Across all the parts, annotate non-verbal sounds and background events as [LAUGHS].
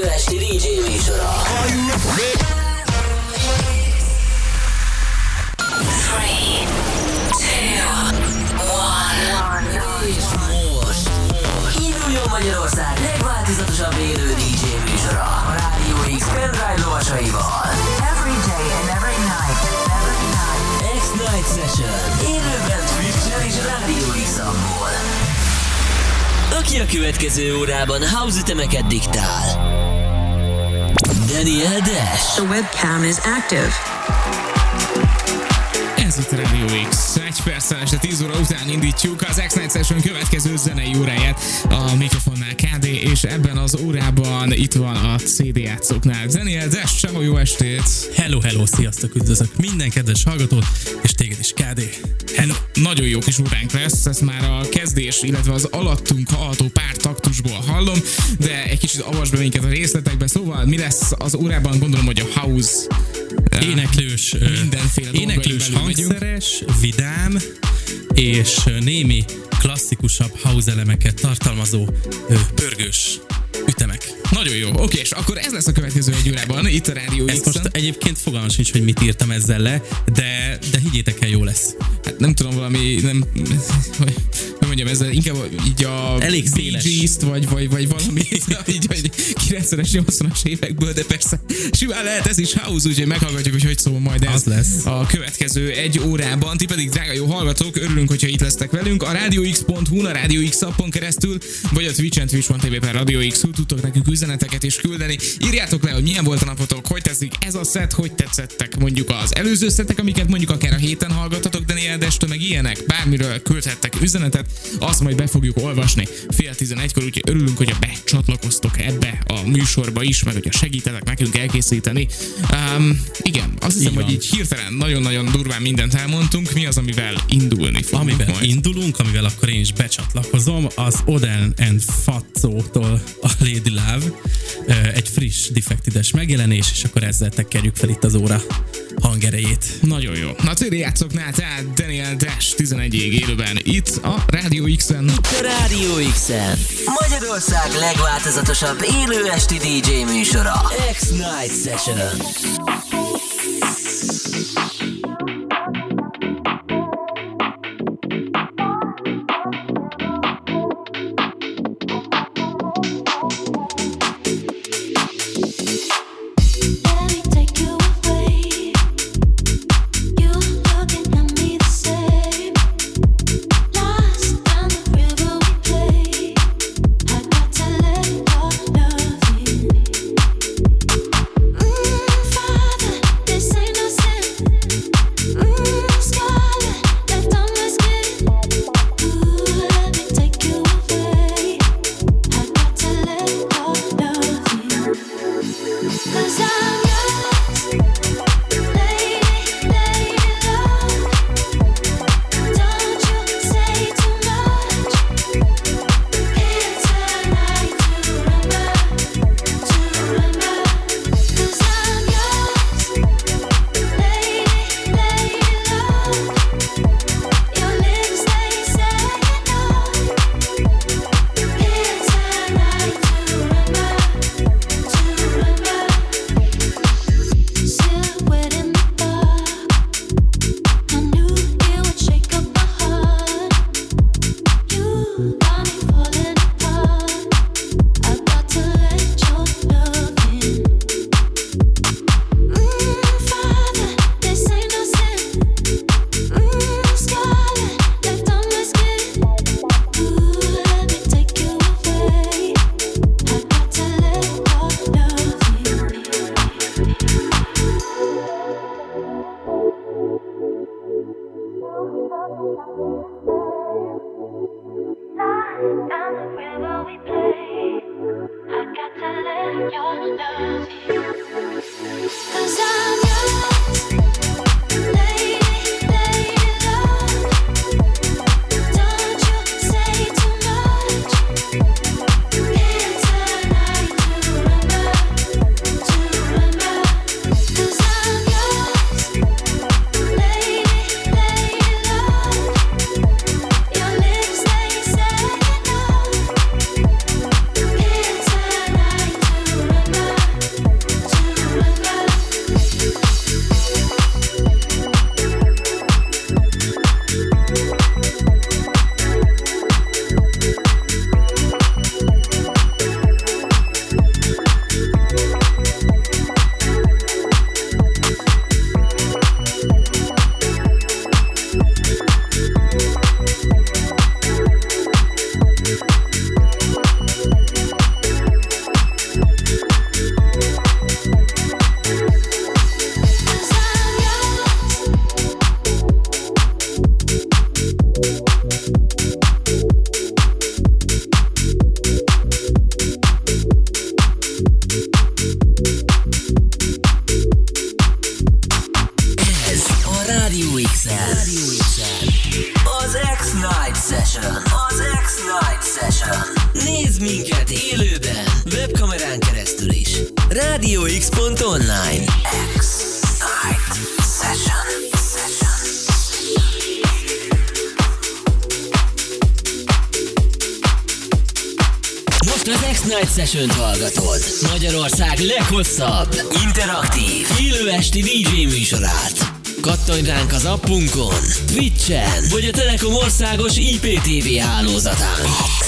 élő esti DJ műsora. Three, two, one. És most induljon Magyarország legváltozatosabb élő DJ műsora a Rádió X pendrive lovasaival. Every day and every night. Every night. X-Night Session. Élőben Twitch-en és Rádió. Aki a következő órában house ütemeket diktál. The webcam is active. Ez itt Radio X. Egy perccel este 10 óra után indítjuk az X-Night Session következő zenei óráját. A mikrofonnál KD, és ebben az órában itt van a CD játszóknál. Daniel Dash, csávó, jó estét! Hello, hello, sziasztok, üdvözlök minden kedves hallgatót, és téged is, KD. Hello. Nagyon jó kis óránk lesz, ezt már a kezdés, illetve az alattunk hallható pár taktusból hallom, de egy kicsit avasd be minket a részletekbe, szóval mi lesz az órában, gondolom, hogy a house eh, Éneklős, ö, Mindenféle dolgain éneklős belül megyünk. Hangszeres, vidám, és némi klasszikusabb house elemeket tartalmazó pörgős ütemek. Nagyon jó, oké, és akkor ez lesz a következő egy órában, itt a Rádió Ezt X-en. most egyébként fogalmam sincs, hogy mit írtam ezzel le, de, de higgyétek el, jó lesz. Hát nem tudom, valami, nem, mondjam, ez inkább így a Elég Bee széles. Vagy, vagy, vagy valami [LAUGHS] [LAUGHS] így, vagy 90-es, 80-as évekből, de persze simán lehet ez is house, úgyhogy meghallgatjuk, hogy hogy szól majd ez Az lesz. a következő egy órában. Ti pedig, drága jó hallgatók, örülünk, hogyha itt lesztek velünk. A radiox.hu, a Radio X appon keresztül, vagy a Twitch-en, twitch.tv per Radio X tudtok nekünk üzeneteket is küldeni. Írjátok le, hogy milyen volt a napotok, hogy tetszik ez a set, hogy tetszettek mondjuk az előző szetek, amiket mondjuk akár a héten hallgatatok, Daniel Destől, meg ilyenek, bármiről küldhettek üzenetet, azt majd be fogjuk olvasni fél tizenegykor, úgyhogy örülünk, hogy becsatlakoztok ebbe a műsorba is, meg hogyha segítetek nekünk elkészíteni. Um, igen, azt hiszem, hogy így hirtelen nagyon-nagyon durván mindent elmondtunk. Mi az, amivel indulni fogunk Amivel majd? indulunk, amivel akkor én is becsatlakozom, az Oden and Fatso-tól a Lady Love, egy friss defektides megjelenés, és akkor ezzel tekerjük fel itt az óra hangerejét. Nagyon jó. Na, CD játszoknál, tehát Daniel Dash 11-ig élőben itt a Radio X-en. A Rádió X-en. Magyarország legváltozatosabb élő esti DJ műsora. X-Night Session. Session-t hallgatod. Magyarország leghosszabb, interaktív, élő esti DJ műsorát. Kattanj ránk az appunkon, Twitchen, vagy a Telekom országos IPTV hálózatán.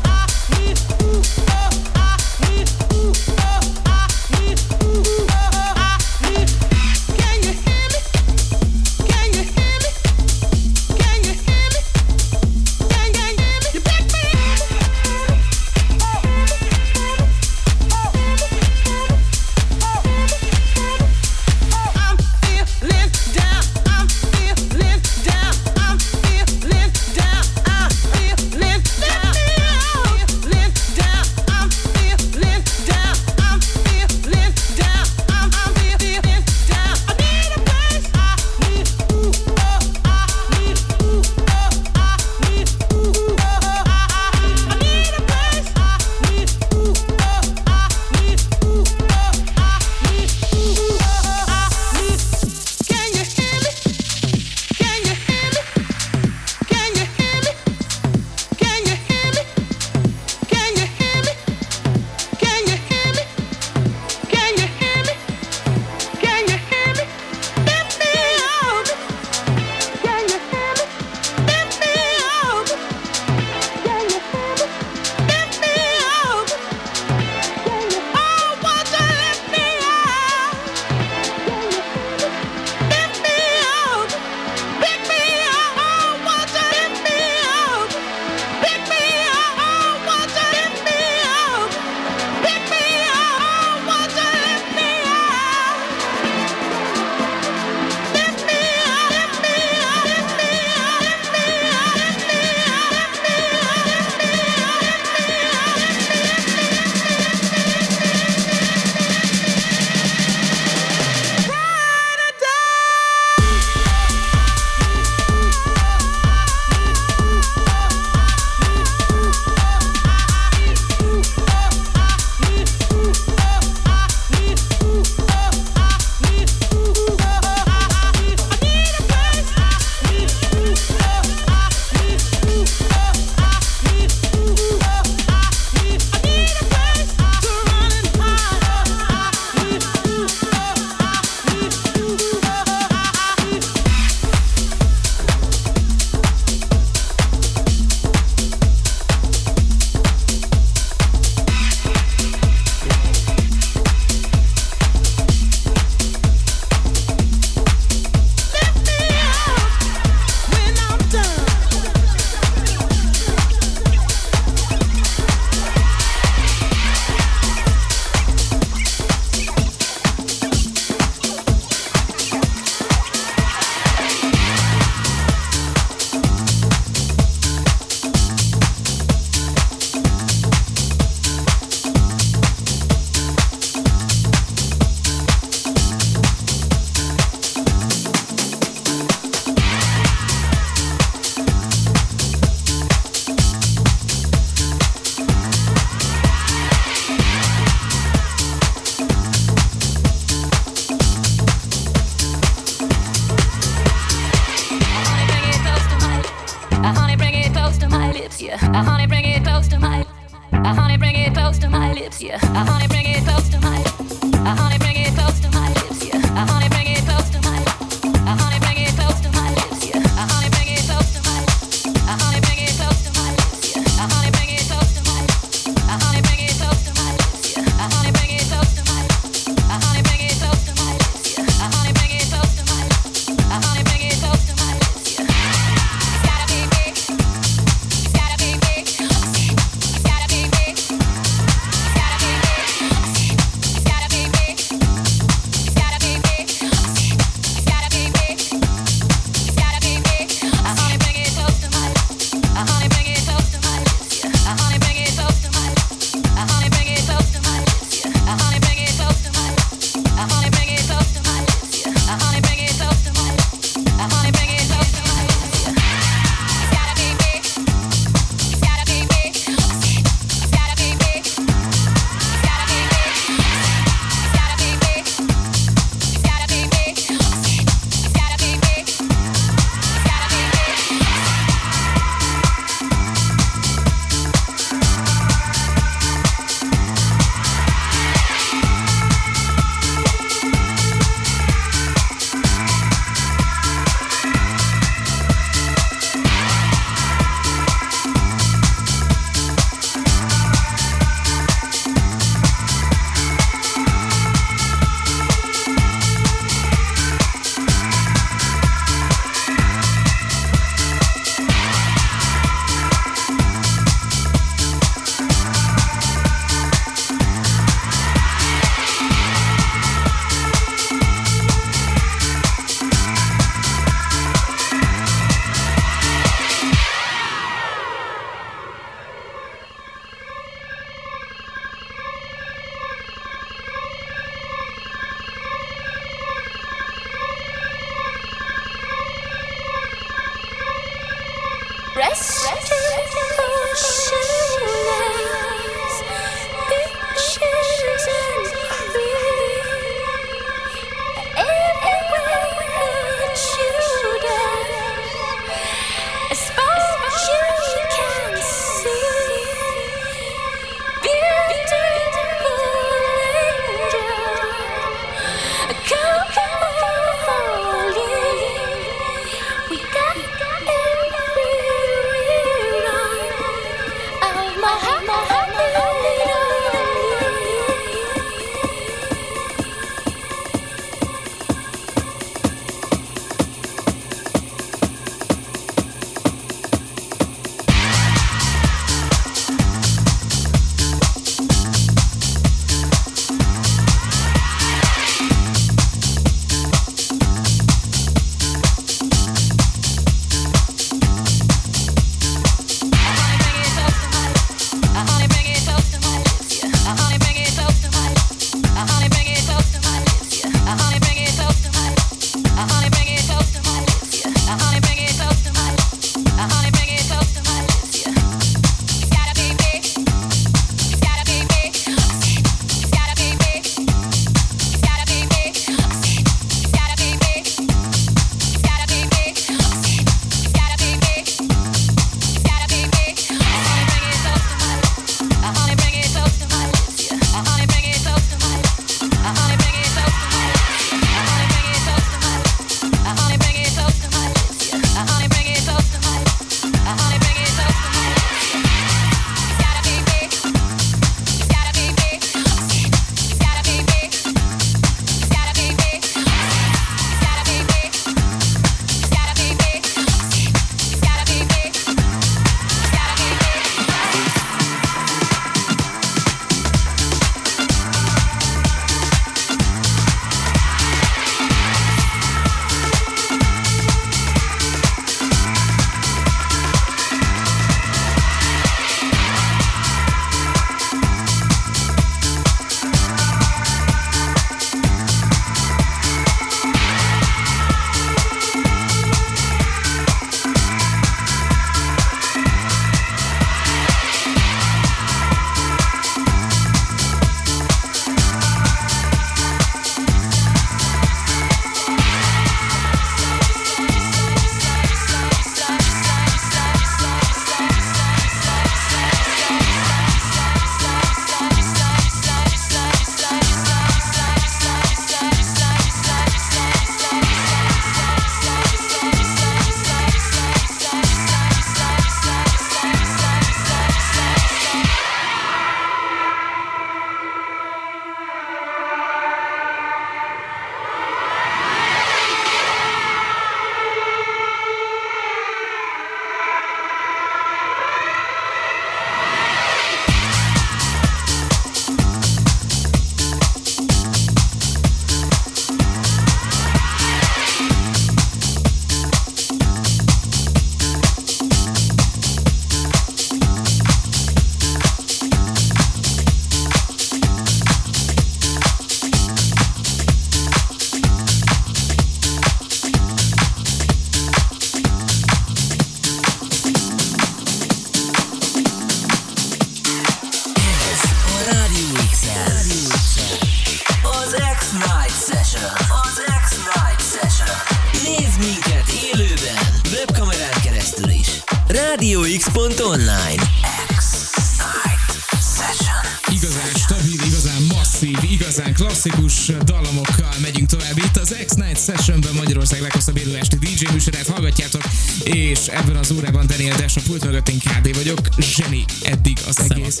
Klasszikus dallamokkal megyünk tovább. Itt az X-Night Sessionben Magyarország leghosszabb élő esti DJ műsorát hallgatjátok, és ebben az órában Daniel Dash a pult mögött én KD vagyok. Zseni eddig az egész.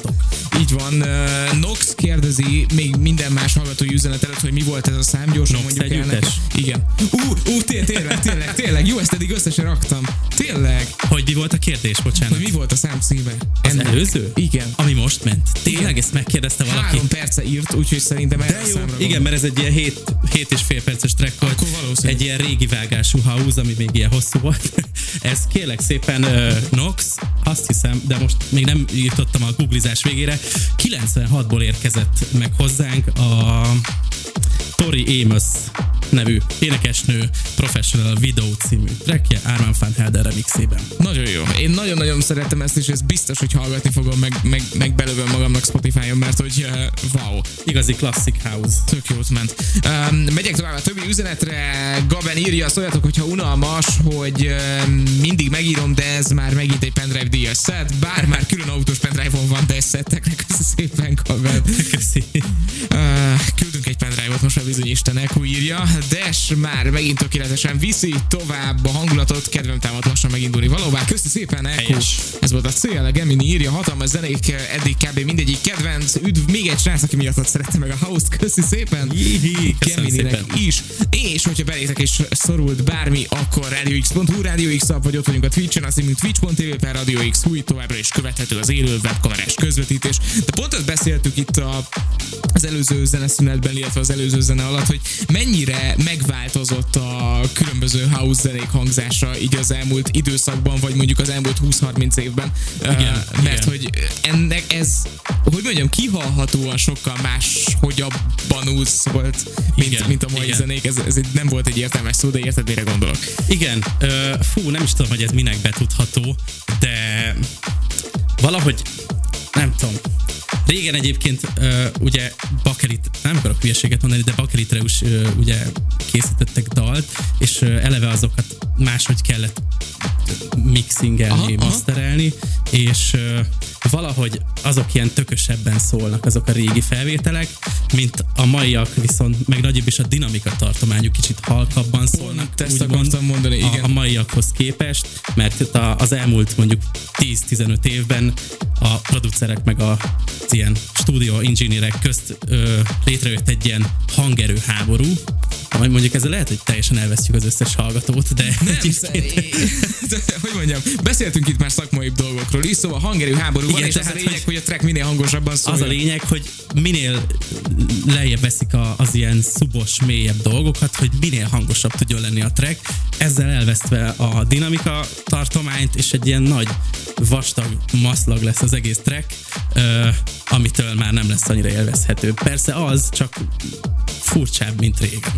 Így van. Uh, Nox kérdezi még minden más hallgatói üzenet előtt, hogy mi volt ez a szám, gyorsan Nox mondjuk el neki. Igen. Ú, ú, té- tényleg, tényleg, tényleg. Jó, ezt eddig összesen raktam. Tényleg. Hogy mi volt a kérdés, bocsánat? Hogy mi volt a szám címe? Az előző? Igen. Ami most ment. Tényleg ezt megkérdezte valaki? Három perce írt, úgyhogy szerintem jó. Számra Igen, mert ez egy ilyen 7, 7 és fél perces track volt. Akkor valószínű. Egy ilyen régi vágású house, ami még ilyen hosszú volt. [LAUGHS] ez kérlek szépen uh, Nox, azt hiszem, de most még nem jutottam a googlizás végére, 96-ból érkezett meg hozzánk a Tori Amos nevű énekesnő Professional Video című trackje Arman van Helder remixében. Nagyon jó. Én nagyon-nagyon szeretem ezt, és ez biztos, hogy hallgatni fogom, meg, meg, meg belövöm magamnak Spotify-on, mert hogy uh, wow, Igazi classic house. tök jót ment. Um, megyek tovább a többi üzenetre. Gaben írja, szóljatok, hogyha unalmas, hogy um, mindig megírom, de ez már megint egy pendrive díjas szed, bár már külön autós pendrive-on van, de ezt szedteknek, köszi szépen, Gaben. Köszi. Uh, küldünk egy pendrive-ot most bizony Istenek, úgy írja. Dash már megint tökéletesen viszi tovább a hangulatot, kedvem támad lassan megindulni valóban. Köszi szépen, Eko. Helyes. Ez volt a cél, a Gemini írja, hatalmas zenék, eddig kb. mindegyik kedvenc. Üdv még egy srác, aki miatt szerette meg a house Köszi szépen. Gemininek is. És hogyha belétek is szorult bármi, akkor radiox.hu, Radio X vagy ott vagyunk a Twitch-en, azt mondjuk twitch.tv per Radio X, új továbbra is követhető az élő webkamerás közvetítés. De pont ezt beszéltük itt a, az előző zeneszünetben, illetve az előző zene alatt, hogy mennyire megváltozott a különböző house zenék hangzása így az elmúlt időszakban, vagy mondjuk az elmúlt 20-30 évben. Igen, Uh, mert igen. hogy ennek ez, hogy mondjam, kihalhatóan sokkal más, hogy abban úgy szólt, mint, Igen, mint a mai igen. zenék. Ez, ez nem volt egy értelmes szó, de érted, mire gondolok. Igen, ö, fú, nem is tudom, hogy ez minek betudható, de valahogy nem tudom. Régen egyébként ö, ugye bakelit, nem akarok hülyeséget mondani, de bakelitre is ö, ugye készítettek dalt, és ö, eleve azokat máshogy kellett mixingelni, Aha, aha. masterelni, és ö, valahogy azok ilyen tökösebben szólnak, azok a régi felvételek, mint a maiak, viszont meg nagyobb is a dinamika tartományuk kicsit halkabban szólnak. Pont ezt akartam mondani, a, igen. a maiakhoz képest, mert a, az elmúlt mondjuk 10-15 évben a producerek meg a, ilyen stúdió inženierek közt ö, létrejött egy ilyen hangerő háború, ami mondjuk ezzel lehet, hogy teljesen elvesztjük az összes hallgatót, de Nem, egyébként- [LAUGHS] hogy mondjam, beszéltünk itt már szakmai dolgokról is, szóval hangerő háború van, Igen, és az a tehát, lényeg, hogy- hogy a track minél hangosabban Az szóljon. a lényeg, hogy minél lejjebb veszik a, az ilyen szubos, mélyebb dolgokat, hogy minél hangosabb tudjon lenni a track, ezzel elvesztve a dinamika tartományt, és egy ilyen nagy, vastag maszlag lesz az egész track, ö, amitől már nem lesz annyira élvezhető. Persze az, csak furcsább, mint régen.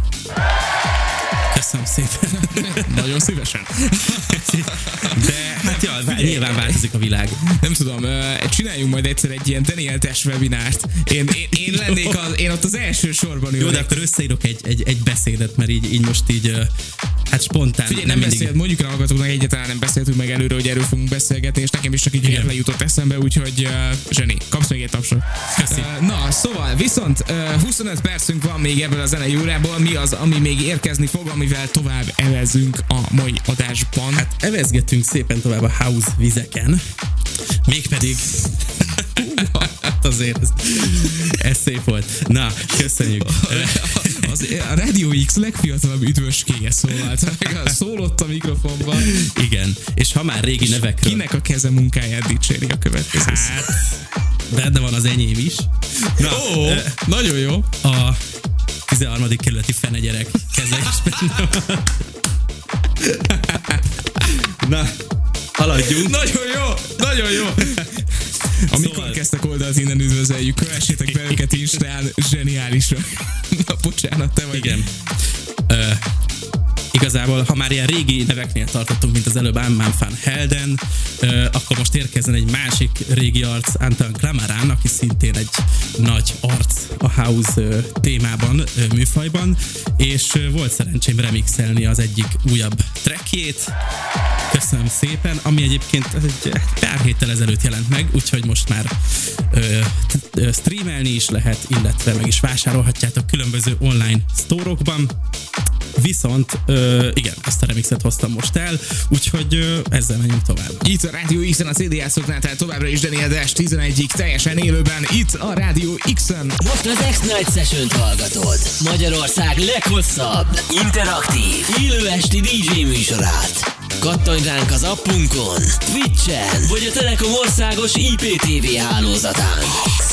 Köszönöm szépen. [LAUGHS] Nagyon szívesen. [LAUGHS] De hát ja, vá- nyilván változik a világ. Nem tudom, csináljunk majd egyszer egy ilyen Daniel Tess webinárt. Én, én, én lennék az, én ott az első sorban Jó, de ülnék. akkor összeírok egy, egy, egy beszédet, mert így, így most így, hát spontán. Figyelj, nem, nem beszélt, mondjuk rá hallgatóknak egyáltalán nem beszéltünk meg előre, hogy erről fogunk beszélgetni, és nekem is csak így Igen. lejutott eszembe, úgyhogy uh, zseni, kapsz még egy tapsot. Köszi. Uh, na, szóval, viszont uh, 25 percünk van még ebből a zenei órából, mi az, ami még érkezni fog, amivel tovább evezünk a mai adásban. Hát, evezgetünk szépen tovább a house vizeken, mégpedig [LAUGHS] hát azért ez, ez szép volt. Na, köszönjük. [LAUGHS] az, a Radio X legfiatalabb üdvöskéje szólalt meg, szólott a mikrofonban. Igen, és ha már régi nevekről... Kinek a keze munkáját dicséri a következő? Hát, benne van az enyém is. Na, Ó, ö, nagyon jó. a 13. kerületi fenegyerek keze is benne van. Na, haladjunk. Nagyon jó, nagyon jó. Amikor Szóval- kezdtek oldalt innen üdvözöljük, kövessétek be őket Instán, zseniálisak. Na, bocsánat, te vagy. Igen. Ö, igazából, ha már ilyen régi neveknél tartottunk, mint az előbb Amman van Helden, akkor most érkezzen egy másik régi arc, Anton Clamaran, aki szintén egy nagy arc a house témában, műfajban, és volt szerencsém remixelni az egyik újabb trackjét, Köszönöm szépen, ami egyébként egy pár héttel ezelőtt jelent meg, úgyhogy most már streamelni is lehet, illetve meg is vásárolhatjátok különböző online sztórokban. Viszont ö, igen, ezt a remixet hoztam most el, úgyhogy ö, ezzel menjünk tovább. Itt a Rádió X-en a CD játszóknál, tehát továbbra is Daniel Dash 11-ig teljesen élőben, itt a Rádió X-en. Most az X-Night Session-t hallgatod. Magyarország leghosszabb, interaktív, élő esti DJ műsorát. Kattanj ránk az appunkon, Twitch-en, vagy a Telekom országos IPTV hálózatán.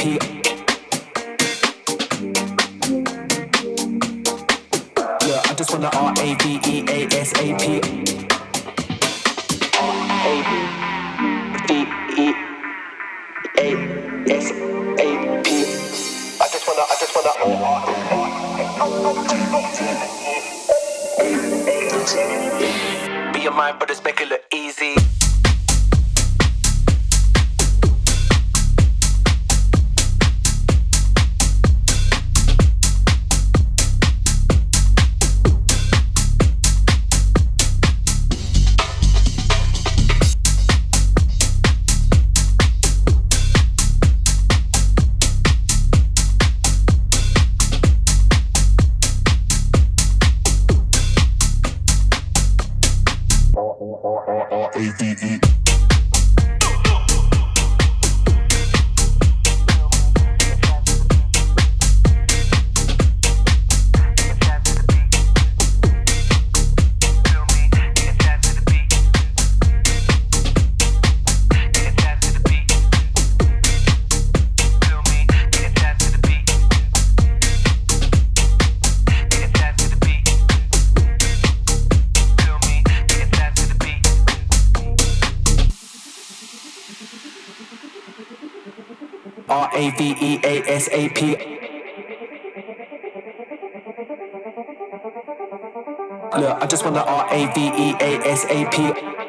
Look, I just wanna R A V E A S A P. R A V E A S A P. I just wanna, I just wanna oh, oh, oh. Be your mind, but V E A S A P. Look, I just wanna R A V E A S A P.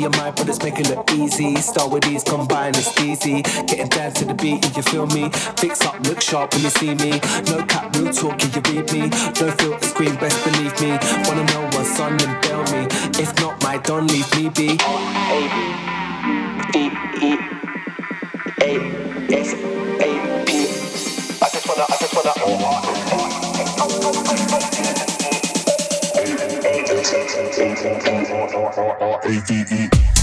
your mind, but it's making it easy. Start with these, combine it's easy. Getting down to the beat, you feel me? Fix up, look sharp when you see me. No cap, real talk, can you read me? Don't feel the screen, best believe me. Wanna know what's on, then tell me. If not, my don't leave me be. A D E A S A P. I just wanna, I just wanna. A-D-E.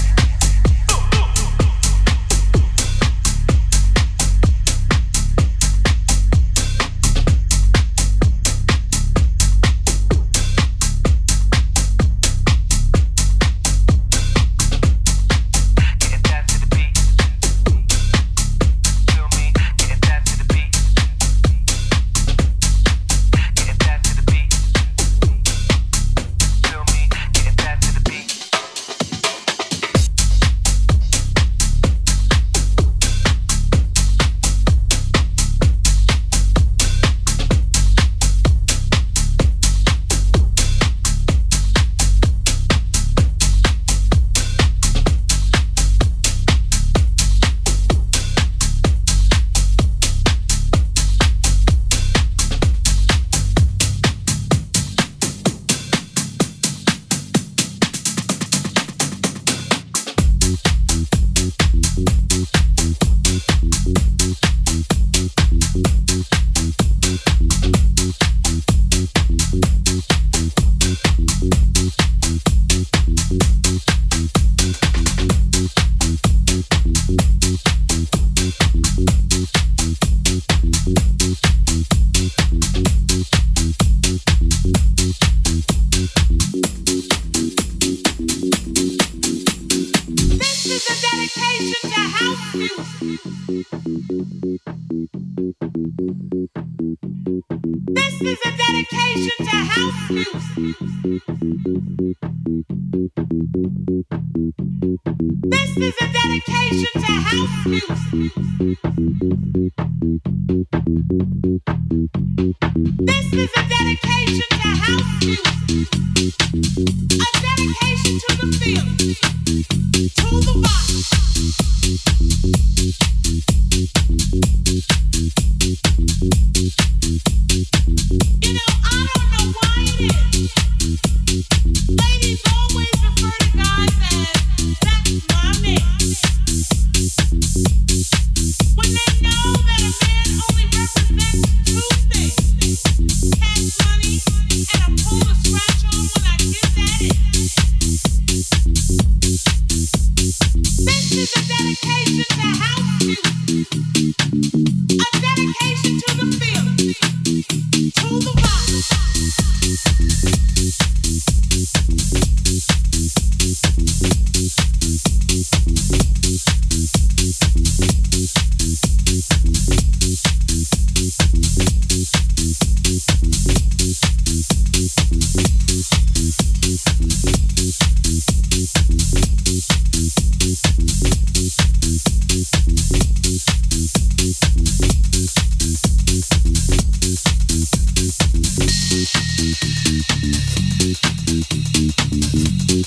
Beep,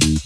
beep.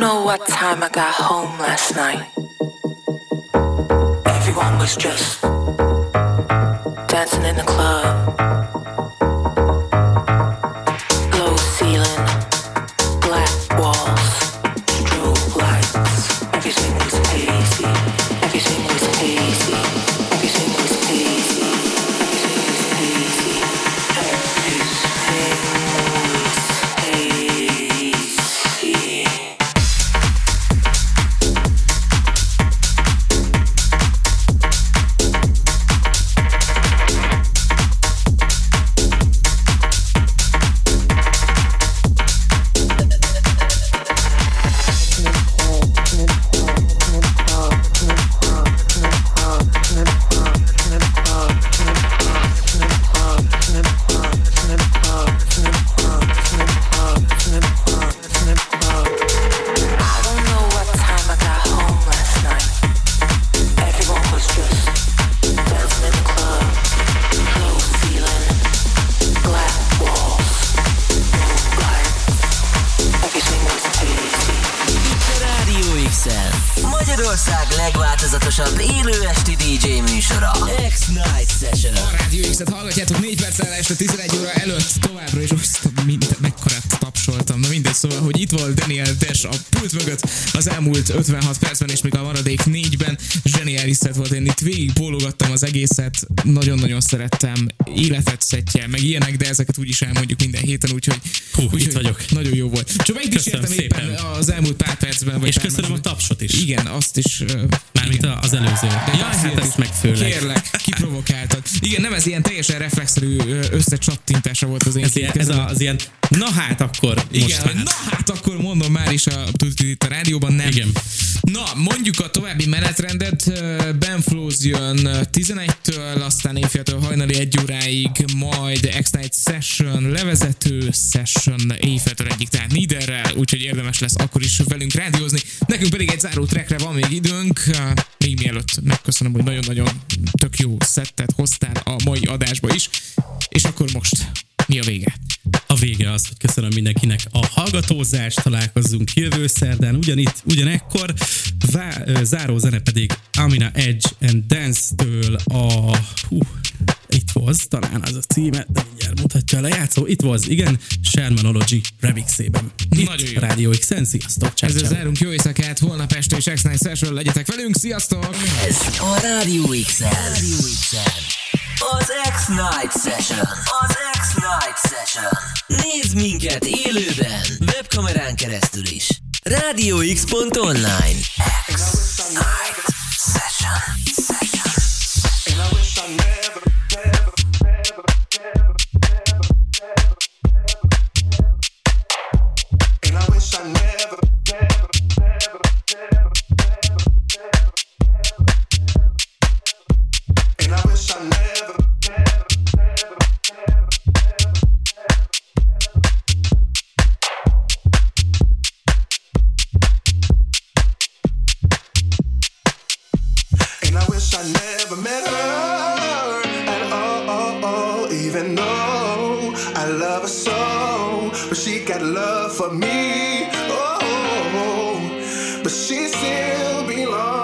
Don't know what time I got home last night. Everyone was just dancing in the club. Az egészet, nagyon-nagyon szerettem, életet szettje, meg ilyenek, de ezeket úgyis elmondjuk minden héten, úgyhogy, Hú, úgyhogy itt vagyok. Nagyon jó volt. Csak megdísértem Köszönöm éppen szépen. az elmúlt pár percben. Vagy És pár köszönöm a másodperc- tapsot is. Igen, azt is. Mármint igen. az előző. De Jaj, hát ezt meg főleg. Kérlek, kiprovokáltad. Igen, nem ez ilyen teljesen reflexzerű összecsattintása volt az én Ez, ilyen, ez a, az ilyen, na hát akkor most Igen, hát. na hát akkor mondom már is a, itt a rádióban, nem. Igen. Na, mondjuk a további menetrendet. Ben Flows jön ö, 11-től, aztán éjféltől hajnali 1 óráig, majd X-Night Session, levezető Session éjféltől egyik, tehát Niderrel, úgyhogy érdemes lesz akkor is velünk rádiózni. Nekünk pedig egy záró trackre van még időnk, még mielőtt megköszönöm, hogy nagyon-nagyon tök jó szettet hoztál a mai adásba is. És akkor most mi a vége? A vége az, hogy köszönöm mindenkinek a hallgatózást, találkozzunk jövő szerdán, ugyanitt, ugyanekkor. Vá, záró zene pedig Amina Edge and Dance-től a... Hú, itt was, talán az a címe, de mindjárt mutatja a lejátszó. Itt was, igen, Shermanology remixében. Itt Nagyon jó. Rádió X-en, sziasztok, ciao, Ezzel zárunk jó éjszakát, holnap este és X-Night Session legyetek velünk, sziasztok! Ez a Rádió X-en. Rádió X-en. Az X-Night Session. Az X-Night Session. Nézd minket élőben, webkamerán keresztül is. RádioX.online X-Night Session. Session. And I I never. wish I never met her at all. Even though I love her so, but she got love for me. Oh, but she still belongs.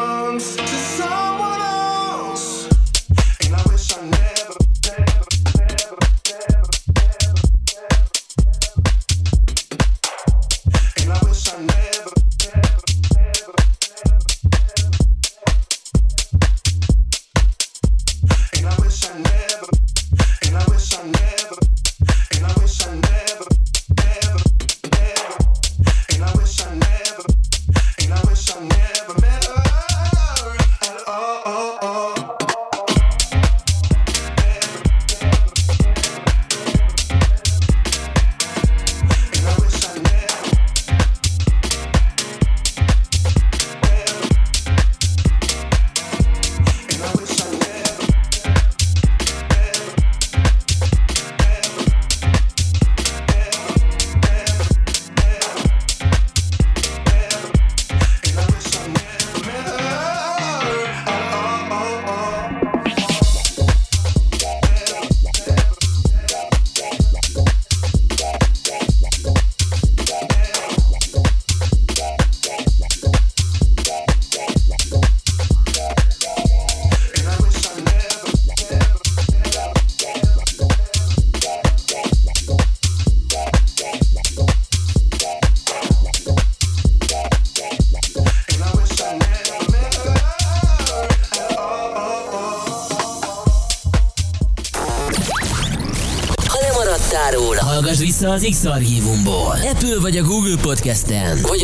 az X-Archívumból. Apple vagy a Google Podcast-en, vagy